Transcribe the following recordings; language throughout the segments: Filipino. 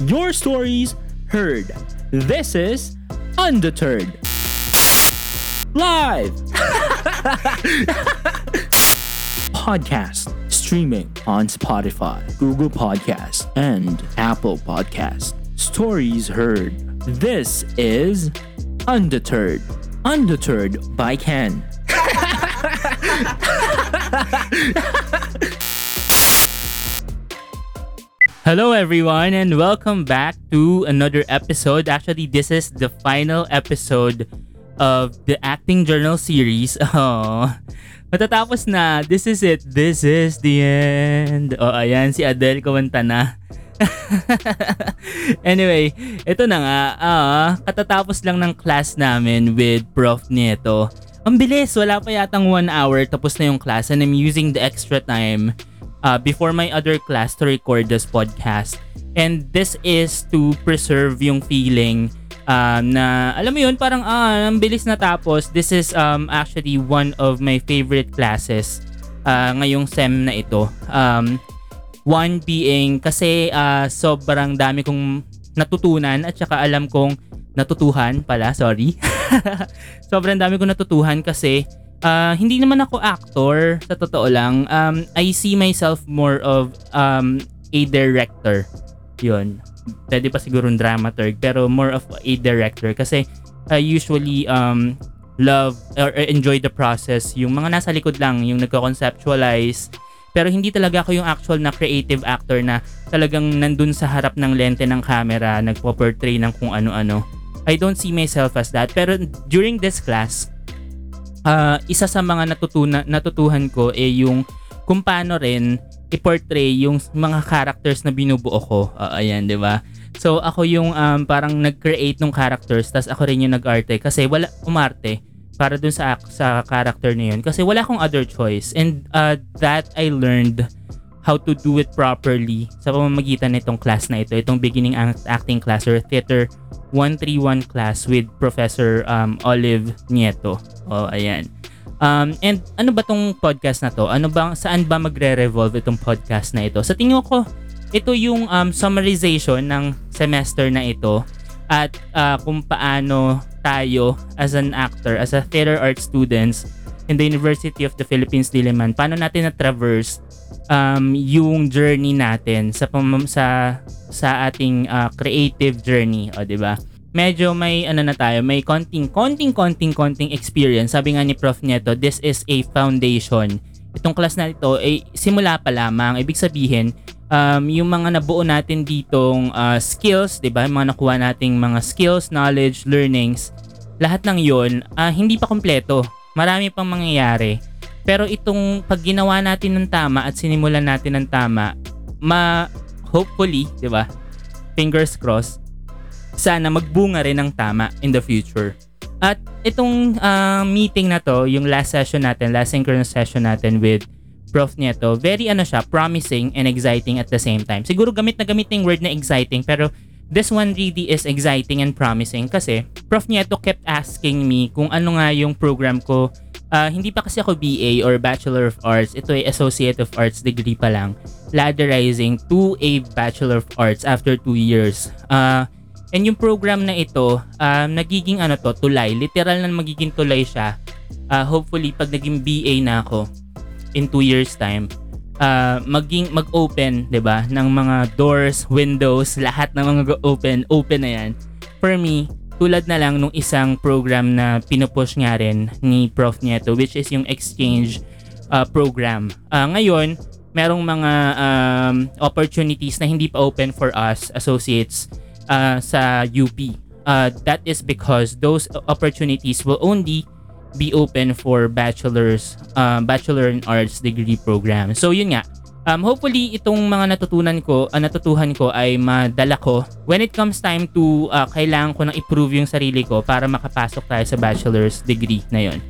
Your stories heard. This is Undeterred. Live! Podcast streaming on Spotify, Google Podcast, and Apple Podcast. Stories heard. This is Undeterred. Undeterred by Ken. Hello, everyone, and welcome back to another episode. Actually, this is the final episode of the Acting Journal series. Oh, matatapos na. This is it. This is the end. Oh, ayan, si Adele kumanta na. anyway, ito na nga. Uh, katatapos lang ng class namin with Prof. Nieto. Ang bilis, wala pa yatang one hour tapos na yung class and I'm using the extra time uh, before my other class to record this podcast. And this is to preserve yung feeling um, na, alam mo yun, parang ah, ang bilis na tapos. This is um, actually one of my favorite classes uh, ngayong SEM na ito. Um, one being kasi uh, sobrang dami kong natutunan at saka alam kong natutuhan pala, sorry. sobrang dami kong natutuhan kasi uh, hindi naman ako actor sa totoo lang. Um, I see myself more of um, a director. Yun. Pwede pa siguro dramaturg pero more of a director kasi I usually um, love or enjoy the process. Yung mga nasa likod lang, yung nagko-conceptualize, pero hindi talaga ako yung actual na creative actor na talagang nandun sa harap ng lente ng camera, nagpo-portray ng kung ano-ano. I don't see myself as that. Pero during this class, uh, isa sa mga natutunan, natutuhan ko eh, yung kung paano rin i-portray yung mga characters na binubuo ko. Uh, ayan, di ba? So, ako yung um, parang nag-create ng characters, tas ako rin yung nag-arte kasi wala umarte para dun sa sa character na yun kasi wala akong other choice and uh, that I learned how to do it properly sa pamamagitan nitong class na ito, itong beginning acting class or theater 131 class with Professor um, Olive Nieto. Oh, ayan. Um, and ano ba tong podcast na to? Ano ba saan ba magre-revolve itong podcast na ito? Sa tingin ko, ito yung um, summarization ng semester na ito at uh, kung paano tayo as an actor, as a theater art students in the University of the Philippines Diliman, paano natin na-traverse um, yung journey natin sa pam- sa sa ating uh, creative journey, o di ba? Medyo may ano na tayo, may konting konting konting konting experience. Sabi nga ni Prof Nieto, this is a foundation. Itong class na ito ay simula pa lamang. Ibig sabihin, um, yung mga nabuo natin ditong uh, skills, 'di ba? Mga nakuha nating mga skills, knowledge, learnings, lahat ng 'yon uh, hindi pa kumpleto. Marami pang mangyayari pero itong pag ginawa natin ng tama at sinimulan natin ng tama, ma hopefully, 'di ba? Fingers crossed. Sana magbunga rin ng tama in the future. At itong uh, meeting na to, yung last session natin, last synchronous session natin with Prof Nieto, very ano siya, promising and exciting at the same time. Siguro gamit na gamit yung word na exciting, pero this one really is exciting and promising kasi Prof Nieto kept asking me kung ano nga yung program ko uh, hindi pa kasi ako BA or Bachelor of Arts. Ito ay Associate of Arts degree pa lang. Ladderizing to a Bachelor of Arts after 2 years. Uh, and yung program na ito, um, nagiging ano to, tulay. Literal na magiging tulay siya. Uh, hopefully, pag naging BA na ako in 2 years time, uh, maging mag-open, 'di ba, ng mga doors, windows, lahat ng mga open, open na 'yan. For me, tulad na lang nung isang program na pinupush nga rin ni Prof Nieto which is yung exchange uh, program. Uh, ngayon, merong mga um, opportunities na hindi pa open for us associates uh, sa UP. Uh, that is because those opportunities will only be open for bachelor's uh, bachelor in arts degree program. So yun nga, Um, hopefully, itong mga natutunan ko, uh, natutuhan ko ay madala ko when it comes time to uh, kailangan ko nang i-prove yung sarili ko para makapasok tayo sa bachelor's degree na yon.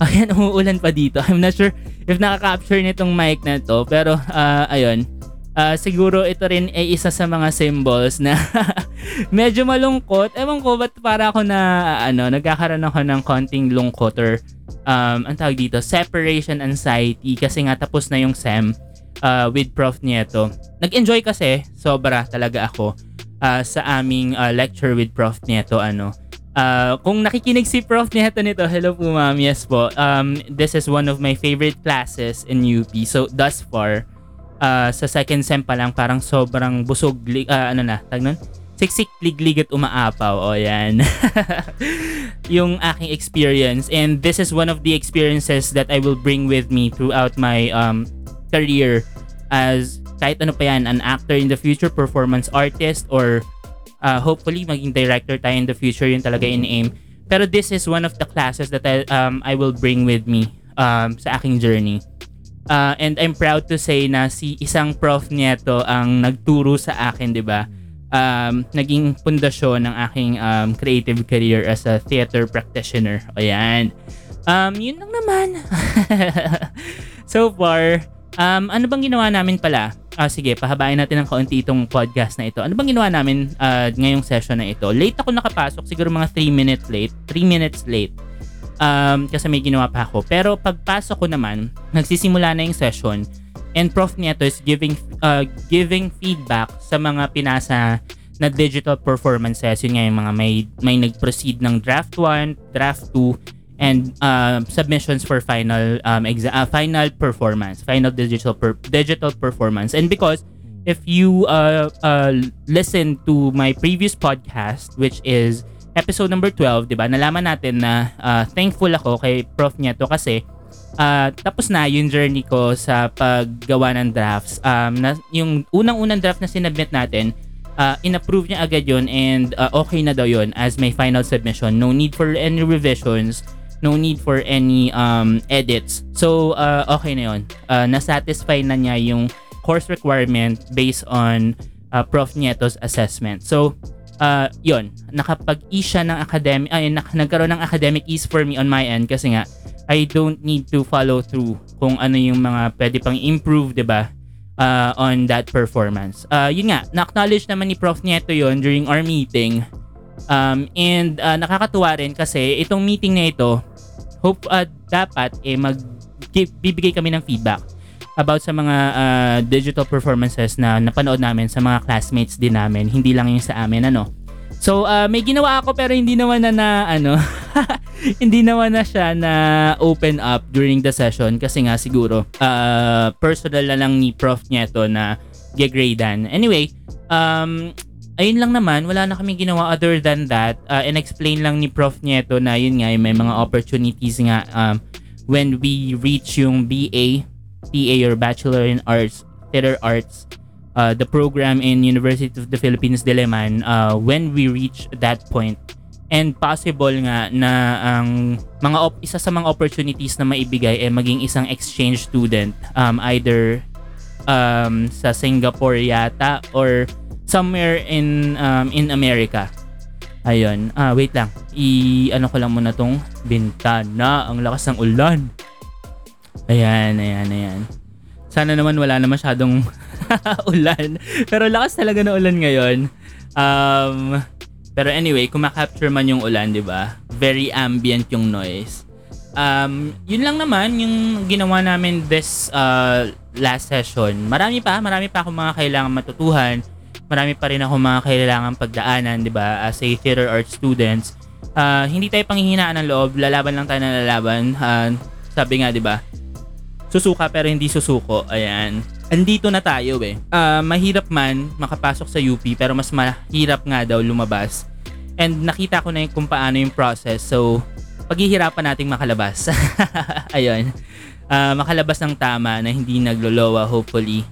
Ayan, umuulan pa dito. I'm not sure if nakaka-capture nitong mic na to. Pero, uh, ayun. Uh, siguro ito rin ay isa sa mga symbols na medyo malungkot. Ewan ko, ba't para ako na, ano, nagkakaroon ako ng konting lungkot or, um, ang tawag dito, separation anxiety kasi nga tapos na yung SEM uh, with Prof Nieto. Nag-enjoy kasi, sobra talaga ako. uh, sa aming uh, lecture with Prof Nieto ano. Uh, kung nakikinig si Prof Nieto nito, hello po ma'am, yes po. Um, this is one of my favorite classes in UP. So thus far, uh, sa second sem pa lang parang sobrang busog, uh, ano na, tag nun? siksik, liglig at umaapaw. O yan. yung aking experience. And this is one of the experiences that I will bring with me throughout my um, career as kahit ano pa yan, an actor in the future, performance artist, or uh, hopefully maging director tayo in the future, yun talaga in-aim. Pero this is one of the classes that I, um, I will bring with me um, sa aking journey. Uh, and I'm proud to say na si isang prof nieto ang nagturo sa akin, 'di ba? um, naging pundasyon ng aking um, creative career as a theater practitioner. Ayan. Um, yun lang naman. so far, um, ano bang ginawa namin pala? Ah, sige, pahabain natin ng kaunti itong podcast na ito. Ano bang ginawa namin uh, ngayong session na ito? Late ako nakapasok, siguro mga 3 minutes late. 3 minutes late. Um, kasi may ginawa pa ako. Pero pagpasok ko naman, nagsisimula na yung session And Prof Nieto is giving uh, giving feedback sa mga pinasa na digital performances. Yun nga yung mga may, may nag-proceed ng draft 1, draft 2, and uh, submissions for final um, exa- uh, final performance, final digital per- digital performance. And because if you uh, uh, listen to my previous podcast, which is episode number 12, di ba, nalaman natin na uh, thankful ako kay Prof Nieto kasi uh, tapos na yung journey ko sa paggawa ng drafts. Um, na, yung unang-unang draft na sinubmit natin, uh, in-approve niya agad yun and uh, okay na daw yun as my final submission. No need for any revisions, no need for any um, edits. So, uh, okay na yun. Uh, nasatisfy na niya yung course requirement based on uh, Prof. Nieto's assessment. So, uh, yun, nakapag-e siya ng academic, ay, nak- nagkaroon ng academic ease for me on my end kasi nga, I don't need to follow through kung ano yung mga pwede pang improve, 'di ba? Uh, on that performance. Uh, yun nga, na-acknowledge naman ni Prof. Nieto yon during our meeting. Um, and uh, nakakatuwa rin kasi itong meeting na ito, hope uh, dapat eh mag bibigay kami ng feedback about sa mga uh, digital performances na napanood namin sa mga classmates din namin, hindi lang yung sa amin ano. So uh, may ginawa ako pero hindi naman na, na ano hindi naman na siya na open up during the session kasi nga siguro uh, personal na lang ni Prof Nieto na gegradean. Anyway, um, ayun lang naman, wala na kami ginawa other than that. Uh, and explain lang ni Prof Nieto na yun nga, may mga opportunities nga um, when we reach yung BA, PA or Bachelor in Arts, Theater Arts, uh, the program in University of the Philippines Diliman uh, when we reach that point and possible nga na ang mga op- isa sa mga opportunities na maibigay ay maging isang exchange student um, either um, sa Singapore yata or somewhere in um, in America. Ayun. Ah, wait lang. I ano ko lang muna tong bintana. Ang lakas ng ulan. Ayan, ayan, ayan. Sana naman wala na masyadong ulan. Pero lakas talaga ng ulan ngayon. Um, pero anyway, kung makapture man yung ulan, di ba? Very ambient yung noise. Um, yun lang naman yung ginawa namin this uh, last session. Marami pa, marami pa akong mga kailangan matutuhan. Marami pa rin ako mga kailangan pagdaanan, di ba? As a theater arts students. Uh, hindi tayo panghihinaan ng loob, lalaban lang tayo na lalaban. Uh, sabi nga, di ba? Susuka pero hindi susuko. Ayan andito na tayo eh. Uh, mahirap man makapasok sa UP pero mas mahirap nga daw lumabas. And nakita ko na yung kung paano yung process. So, paghihirapan nating makalabas. Ayun. Uh, makalabas ng tama na hindi naglolowa hopefully.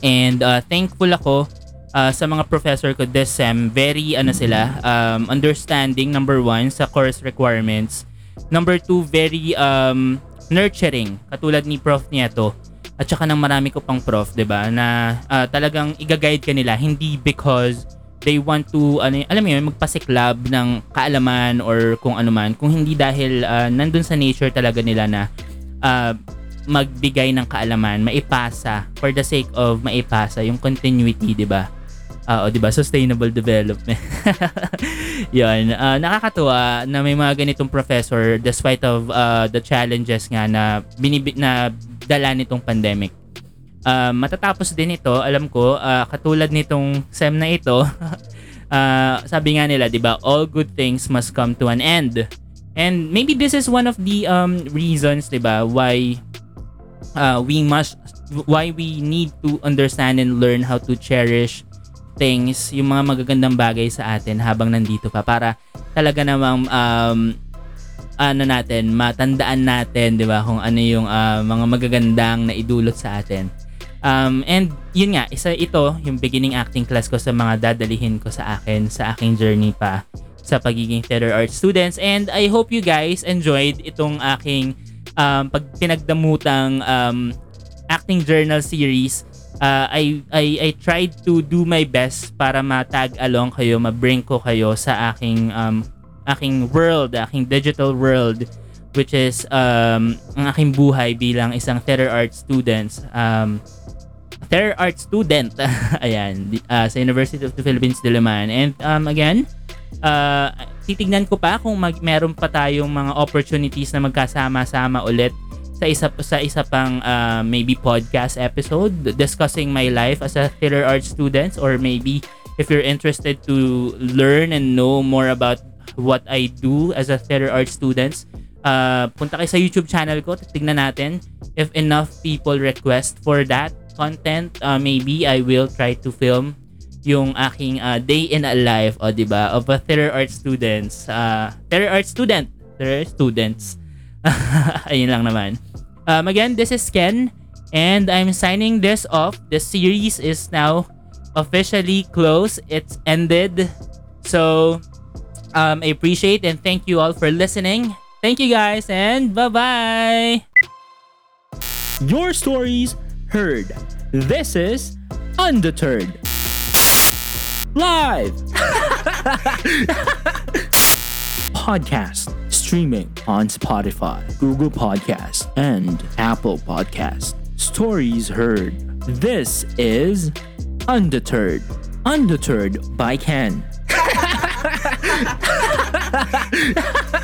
And uh, thankful ako uh, sa mga professor ko this sem. Very ano sila, um, understanding number one sa course requirements. Number two, very um, nurturing. Katulad ni Prof Nieto at saka ng marami ko pang prof, 'di ba, na uh, talagang iga-guide ka hindi because they want to ano, alam mo yun, magpasiklab ng kaalaman or kung ano man, kung hindi dahil uh, nandun sa nature talaga nila na uh, magbigay ng kaalaman, maipasa for the sake of maipasa yung continuity, 'di ba? Uh, o, 'di ba? Sustainable development. 'Yon. Uh, nakakatuwa na may mga ganitong professor despite of uh, the challenges nga na binib- na dala nitong pandemic. uh, matatapos din ito, alam ko, uh, katulad nitong SEM na ito, uh, sabi nga nila, 'di ba, all good things must come to an end. And maybe this is one of the um reasons, 'di ba, why uh, we must why we need to understand and learn how to cherish things, yung mga magagandang bagay sa atin habang nandito pa para talaga namang um, ano natin, matandaan natin, 'di ba, kung ano yung uh, mga magagandang na idulot sa atin. Um, and yun nga, isa ito, yung beginning acting class ko sa mga dadalihin ko sa akin, sa aking journey pa sa pagiging theater arts students. And I hope you guys enjoyed itong aking um, pag pinagdamutang um, acting journal series uh, I, I, I tried to do my best para ma-tag along kayo, ma-bring ko kayo sa aking um, aking world, aking digital world which is um, ang aking buhay bilang isang theater art student. Um, theater art student, ayan, uh, sa University of the Philippines, Diliman. And um, again, uh, titignan ko pa kung mag, meron pa tayong mga opportunities na magkasama-sama ulit sa isa sa isa pang uh, maybe podcast episode discussing my life as a theater arts student or maybe if you're interested to learn and know more about what I do as a theater arts student uh, punta kayo sa YouTube channel ko tignan natin if enough people request for that content uh, maybe I will try to film yung aking uh, day in a life o oh, di ba of a theater arts students uh, theater arts student theater students Ayun lang naman. Um, again, this is Ken and I'm signing this off. The series is now officially closed. It's ended. So, um, I appreciate and thank you all for listening. Thank you guys and bye-bye. Your stories heard. This is Undeterred. Live. Podcast streaming on Spotify, Google Podcast, and Apple Podcast. Stories heard. This is Undeterred. Undeterred by Ken.